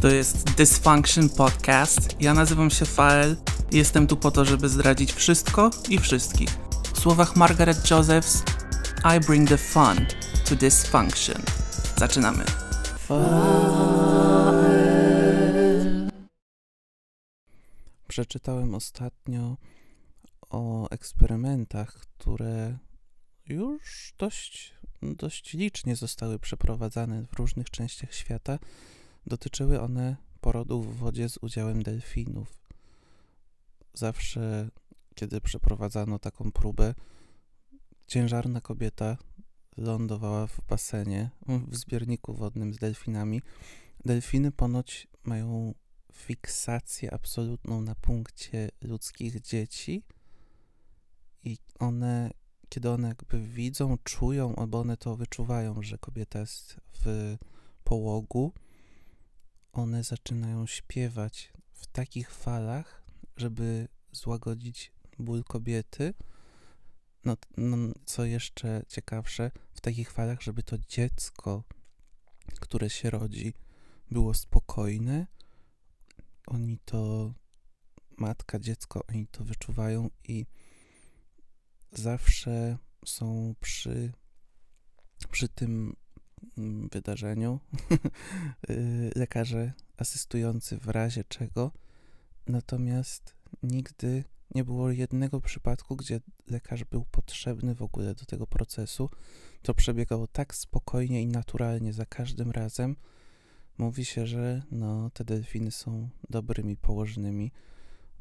To jest Dysfunction Podcast. Ja nazywam się Fael jestem tu po to, żeby zdradzić wszystko i wszystkich. W słowach Margaret Josephs, I bring the fun to dysfunction. Zaczynamy. Przeczytałem ostatnio o eksperymentach, które już dość, dość licznie zostały przeprowadzane w różnych częściach świata. Dotyczyły one porodów w wodzie z udziałem delfinów. Zawsze, kiedy przeprowadzano taką próbę, ciężarna kobieta lądowała w basenie, w zbiorniku wodnym z delfinami. Delfiny ponoć mają fiksację absolutną na punkcie ludzkich dzieci i one, kiedy one jakby widzą, czują, albo one to wyczuwają, że kobieta jest w połogu, one zaczynają śpiewać w takich falach, żeby złagodzić ból kobiety. No, no, co jeszcze ciekawsze, w takich falach, żeby to dziecko, które się rodzi, było spokojne. Oni to, matka, dziecko, oni to wyczuwają i zawsze są przy, przy tym wydarzeniu y, lekarze asystujący w razie czego. Natomiast nigdy nie było jednego przypadku, gdzie lekarz był potrzebny w ogóle do tego procesu. To przebiegało tak spokojnie i naturalnie za każdym razem. Mówi się, że no, te delfiny są dobrymi położnymi.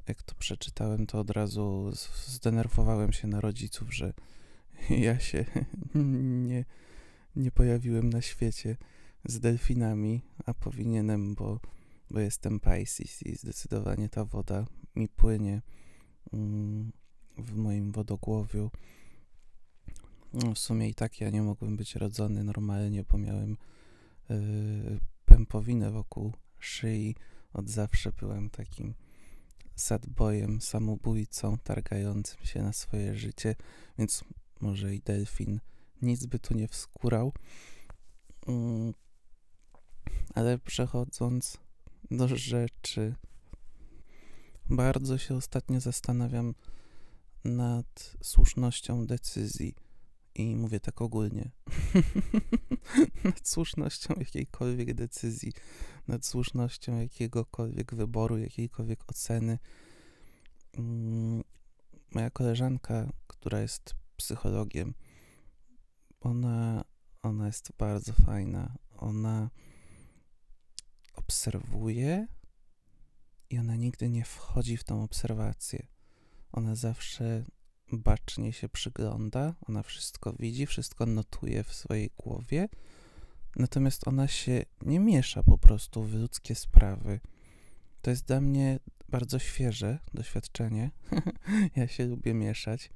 Jak to przeczytałem, to od razu zdenerwowałem się na rodziców, że ja się nie, nie pojawiłem na świecie z delfinami, a powinienem, bo, bo jestem Pisces i zdecydowanie ta woda mi płynie mm, w moim wodogłowiu. No, w sumie i tak ja nie mogłem być rodzony normalnie, bo miałem yy, pępowinę wokół szyi. Od zawsze byłem takim sadbojem, samobójcą, targającym się na swoje życie, więc może i delfin nic by tu nie wskórał. Mm, ale przechodząc do rzeczy, bardzo się ostatnio zastanawiam nad słusznością decyzji. I mówię tak ogólnie. nad słusznością jakiejkolwiek decyzji, nad słusznością jakiegokolwiek wyboru, jakiejkolwiek oceny. Mm, moja koleżanka, która jest psychologiem, ona, ona jest bardzo fajna. Ona obserwuje i ona nigdy nie wchodzi w tą obserwację. Ona zawsze bacznie się przygląda, ona wszystko widzi, wszystko notuje w swojej głowie, natomiast ona się nie miesza po prostu w ludzkie sprawy. To jest dla mnie bardzo świeże doświadczenie. ja się lubię mieszać.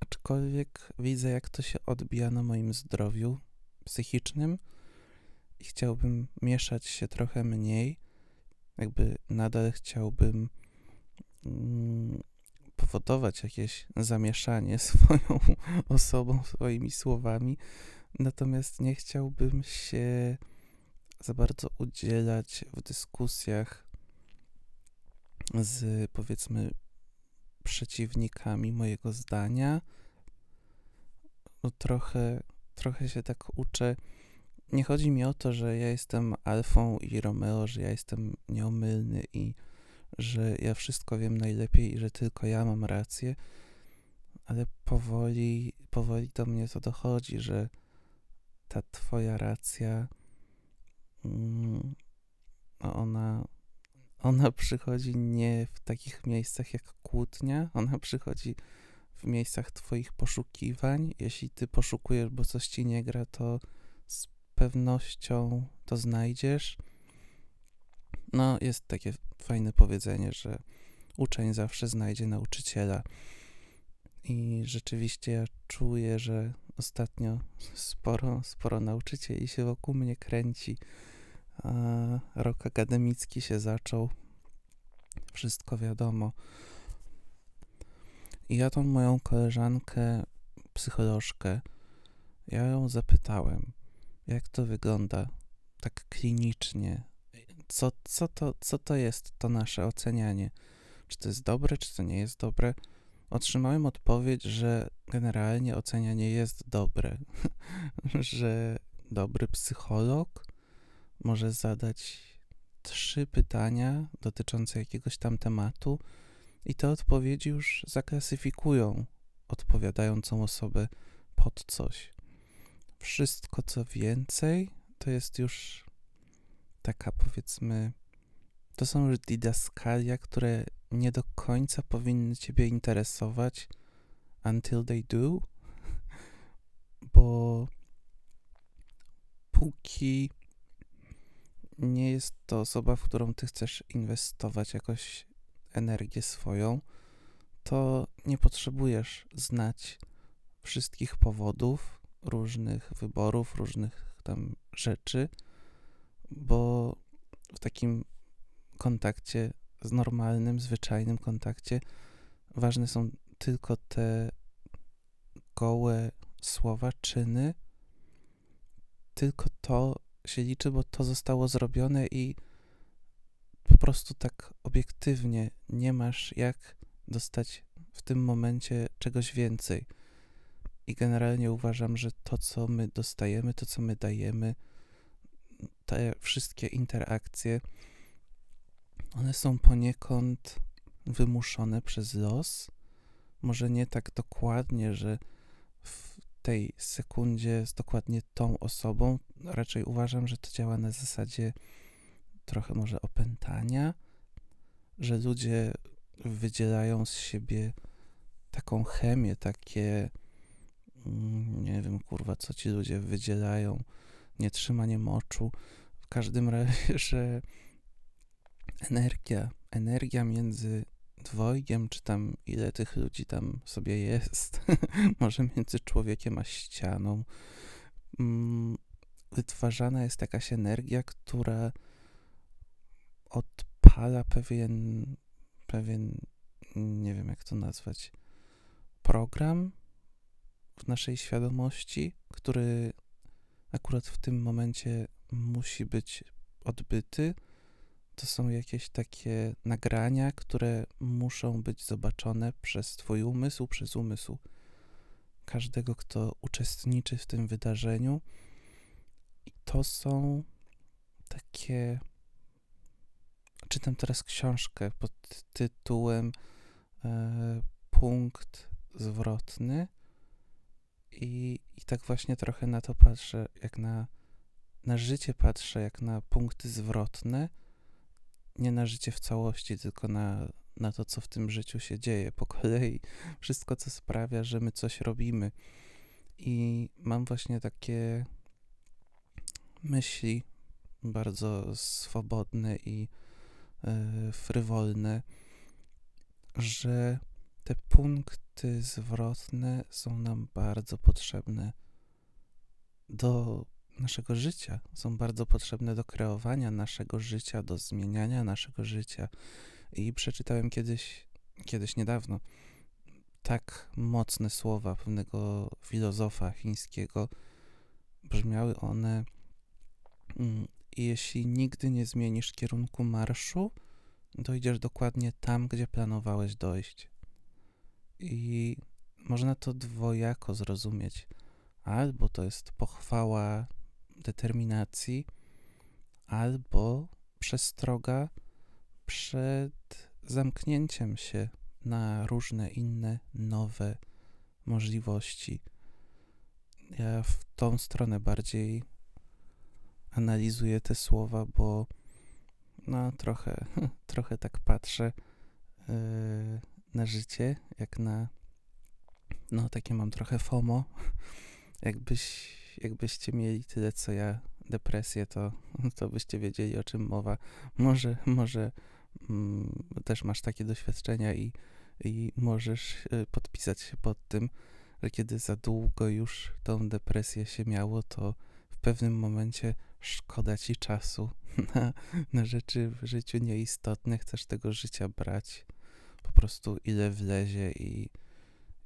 Aczkolwiek widzę, jak to się odbija na moim zdrowiu psychicznym i chciałbym mieszać się trochę mniej. Jakby nadal chciałbym mm, powodować jakieś zamieszanie swoją osobą, swoimi słowami, natomiast nie chciałbym się za bardzo udzielać w dyskusjach z powiedzmy przeciwnikami mojego zdania. No, trochę, trochę się tak uczę. Nie chodzi mi o to, że ja jestem Alfą i Romeo, że ja jestem nieomylny i że ja wszystko wiem najlepiej i że tylko ja mam rację, ale powoli, powoli do mnie to dochodzi, że ta twoja racja, mm, ona, ona przychodzi nie w takich miejscach jak kłótnia, ona przychodzi w miejscach twoich poszukiwań. Jeśli ty poszukujesz, bo coś ci nie gra, to z pewnością to znajdziesz no, jest takie fajne powiedzenie, że uczeń zawsze znajdzie nauczyciela. I rzeczywiście ja czuję, że ostatnio sporo, sporo nauczycieli się wokół mnie kręci. A rok akademicki się zaczął. Wszystko wiadomo. I ja tą moją koleżankę, psycholożkę, ja ją zapytałem, jak to wygląda tak klinicznie, co, co, to, co to jest to nasze ocenianie? Czy to jest dobre, czy to nie jest dobre? Otrzymałem odpowiedź, że generalnie ocenianie jest dobre, że dobry psycholog może zadać trzy pytania dotyczące jakiegoś tam tematu i te odpowiedzi już zaklasyfikują odpowiadającą osobę pod coś. Wszystko co więcej to jest już taka powiedzmy, to są już didaskalia, które nie do końca powinny Ciebie interesować until they do, bo póki nie jest to osoba, w którą Ty chcesz inwestować jakoś energię swoją, to nie potrzebujesz znać wszystkich powodów, różnych wyborów, różnych tam rzeczy, bo w takim kontakcie, z normalnym, zwyczajnym kontakcie, ważne są tylko te gołe słowa, czyny, tylko to się liczy, bo to zostało zrobione i po prostu tak obiektywnie nie masz jak dostać w tym momencie czegoś więcej. I generalnie uważam, że to, co my dostajemy, to, co my dajemy, te wszystkie interakcje, one są poniekąd wymuszone przez los. Może nie tak dokładnie, że tej sekundzie z dokładnie tą osobą. Raczej uważam, że to działa na zasadzie trochę może opętania, że ludzie wydzielają z siebie taką chemię, takie mm, nie wiem, kurwa, co ci ludzie wydzielają, nietrzymanie moczu. W każdym razie, że energia, energia między dwojgiem, czy tam ile tych ludzi tam sobie jest, może między człowiekiem a ścianą, mm, wytwarzana jest jakaś energia, która odpala pewien, pewien, nie wiem jak to nazwać, program w naszej świadomości, który akurat w tym momencie musi być odbyty. To są jakieś takie nagrania, które muszą być zobaczone przez Twój umysł, przez umysł każdego, kto uczestniczy w tym wydarzeniu. I to są takie. Czytam teraz książkę pod tytułem e, Punkt zwrotny. I, I tak właśnie trochę na to patrzę, jak na, na życie patrzę, jak na punkty zwrotne, nie na życie w całości, tylko na, na to, co w tym życiu się dzieje po kolei. Wszystko, co sprawia, że my coś robimy. I mam właśnie takie myśli bardzo swobodne i y, frywolne, że te punkty zwrotne są nam bardzo potrzebne do naszego życia, są bardzo potrzebne do kreowania naszego życia, do zmieniania naszego życia. I przeczytałem kiedyś, kiedyś niedawno, tak mocne słowa pewnego filozofa chińskiego. Brzmiały one: mm, Jeśli nigdy nie zmienisz kierunku marszu, dojdziesz dokładnie tam, gdzie planowałeś dojść. I można to dwojako zrozumieć. Albo to jest pochwała determinacji, albo przestroga przed zamknięciem się na różne inne nowe możliwości. Ja w tą stronę bardziej analizuję te słowa, bo no trochę, trochę tak patrzę yy, na życie, jak na no takie mam trochę FOMO. Jakbyś, jakbyście mieli tyle co ja depresję, to, to byście wiedzieli o czym mowa. Może, może mm, też masz takie doświadczenia i, i możesz y, podpisać się pod tym, że kiedy za długo już tą depresję się miało, to w pewnym momencie szkoda ci czasu na, na rzeczy w życiu nieistotne, chcesz tego życia brać po prostu ile wlezie i,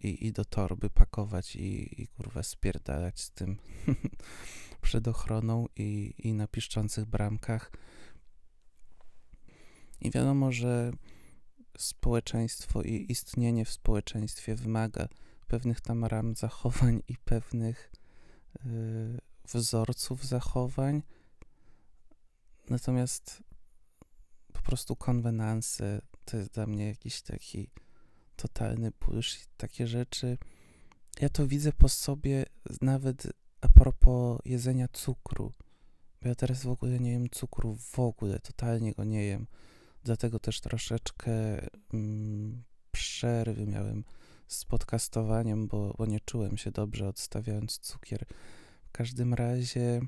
i, i do torby pakować i, i kurwa spierdalać z tym. przed ochroną i, i na piszczących bramkach. I wiadomo, że społeczeństwo i istnienie w społeczeństwie wymaga pewnych tam ram zachowań i pewnych y, wzorców zachowań. Natomiast po prostu konwenanse to jest dla mnie jakiś taki totalny bullshit, takie rzeczy. Ja to widzę po sobie nawet a propos jedzenia cukru. Bo ja teraz w ogóle nie jem cukru, w ogóle, totalnie go nie jem. Dlatego też troszeczkę mm, przerwy miałem z podcastowaniem, bo, bo nie czułem się dobrze odstawiając cukier. W każdym razie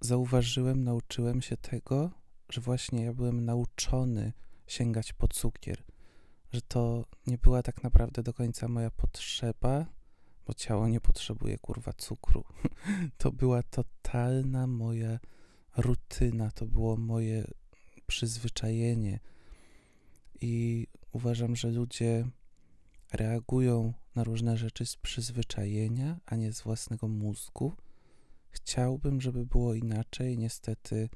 zauważyłem, nauczyłem się tego, że właśnie ja byłem nauczony sięgać po cukier, że to nie była tak naprawdę do końca moja potrzeba, bo ciało nie potrzebuje kurwa cukru. To była totalna moja rutyna, to było moje przyzwyczajenie. I uważam, że ludzie reagują na różne rzeczy z przyzwyczajenia, a nie z własnego mózgu. Chciałbym, żeby było inaczej. Niestety,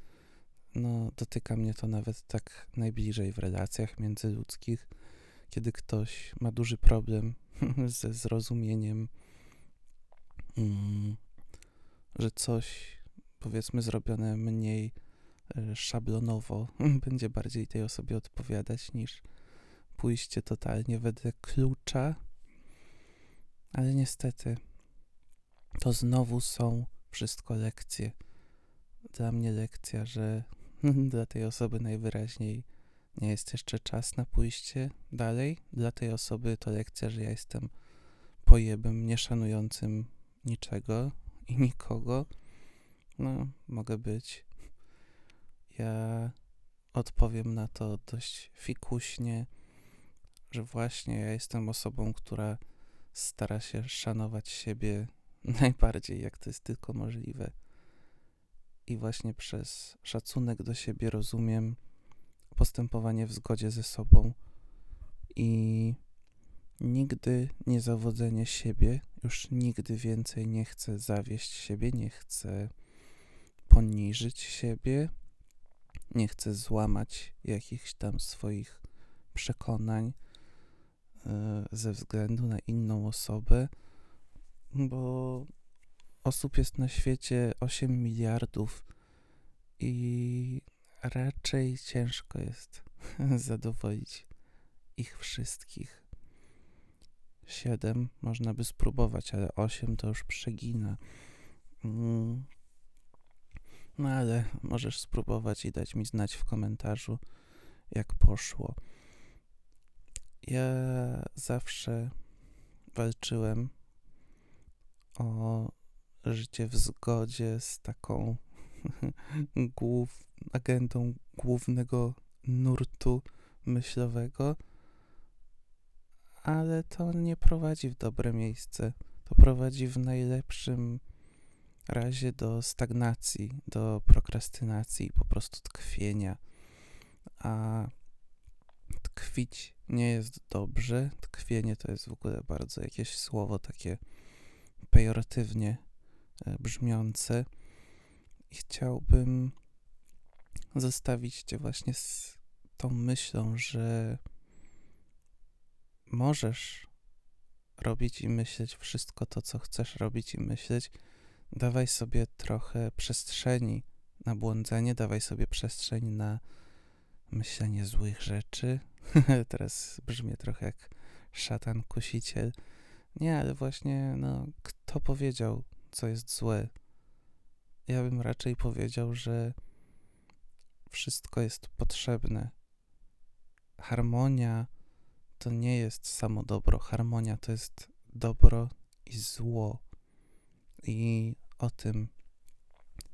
no, dotyka mnie to nawet tak najbliżej w relacjach międzyludzkich, kiedy ktoś ma duży problem ze zrozumieniem, mm, że coś, powiedzmy, zrobione mniej e, szablonowo będzie bardziej tej osobie odpowiadać niż pójście totalnie wedle klucza. Ale niestety, to znowu są wszystko lekcje. Dla mnie lekcja, że dla tej osoby najwyraźniej nie jest jeszcze czas na pójście dalej. Dla tej osoby to lekcja, że ja jestem pojebem nieszanującym niczego i nikogo. No, mogę być. Ja odpowiem na to dość fikuśnie, że właśnie ja jestem osobą, która stara się szanować siebie najbardziej, jak to jest tylko możliwe. I właśnie przez szacunek do siebie rozumiem postępowanie w zgodzie ze sobą i nigdy nie zawodzenie siebie, już nigdy więcej nie chcę zawieść siebie, nie chcę poniżyć siebie, nie chcę złamać jakichś tam swoich przekonań yy, ze względu na inną osobę, bo osób jest na świecie 8 miliardów i raczej ciężko jest zadowolić ich wszystkich. Siedem można by spróbować, ale osiem to już przegina. Mm. No ale możesz spróbować i dać mi znać w komentarzu, jak poszło. Ja zawsze walczyłem o życie w zgodzie z taką głów, agendą głównego nurtu myślowego, ale to nie prowadzi w dobre miejsce. To prowadzi w najlepszym razie do stagnacji, do prokrastynacji, po prostu tkwienia. A tkwić nie jest dobrze. Tkwienie to jest w ogóle bardzo jakieś słowo takie pejoratywnie e, brzmiące. Chciałbym zostawić Cię właśnie z tą myślą, że możesz robić i myśleć wszystko to, co chcesz robić i myśleć. Dawaj sobie trochę przestrzeni na błądzenie, dawaj sobie przestrzeń na myślenie złych rzeczy. Teraz brzmi trochę jak szatan kusiciel. Nie, ale właśnie, no, kto powiedział, co jest złe? Ja bym raczej powiedział, że wszystko jest potrzebne. Harmonia to nie jest samo dobro. Harmonia to jest dobro i zło. I o tym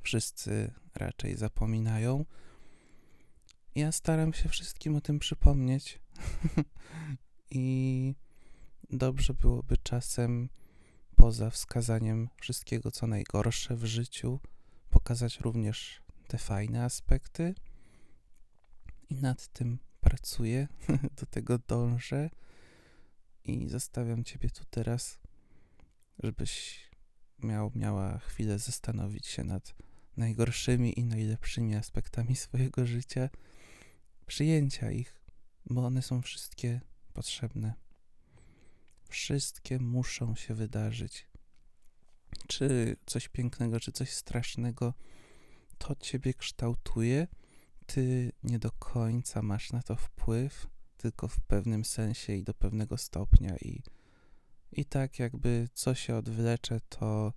wszyscy raczej zapominają. Ja staram się wszystkim o tym przypomnieć. I dobrze byłoby czasem, poza wskazaniem wszystkiego, co najgorsze w życiu, pokazać również te fajne aspekty. I nad tym pracuję, do tego dążę i zostawiam Ciebie tu teraz, żebyś miał, miała chwilę zastanowić się nad najgorszymi i najlepszymi aspektami swojego życia, przyjęcia ich, bo one są wszystkie potrzebne. Wszystkie muszą się wydarzyć. Czy coś pięknego, czy coś strasznego, to ciebie kształtuje. Ty nie do końca masz na to wpływ, tylko w pewnym sensie i do pewnego stopnia. I, i tak, jakby co się odwlecze, to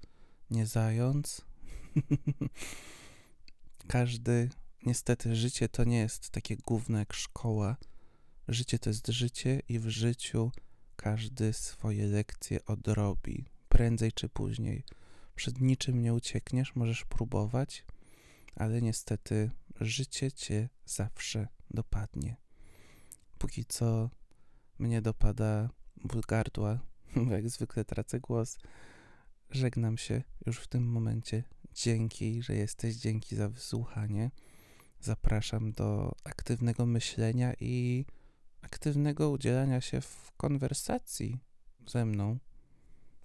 nie zając. Każdy, niestety, życie to nie jest takie główne jak szkoła. Życie to jest życie, i w życiu każdy swoje lekcje odrobi, prędzej czy później. Przed niczym nie uciekniesz, możesz próbować, ale niestety życie cię zawsze dopadnie. Póki co mnie dopada ból gardła, bo jak zwykle tracę głos. Żegnam się już w tym momencie. Dzięki, że jesteś, dzięki za wysłuchanie. Zapraszam do aktywnego myślenia i aktywnego udzielania się w konwersacji ze mną.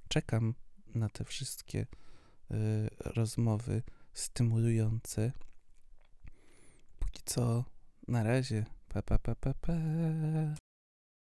Czekam na te wszystkie y, rozmowy stymulujące. Póki co, na razie. Pa, pa, pa, pa, pa.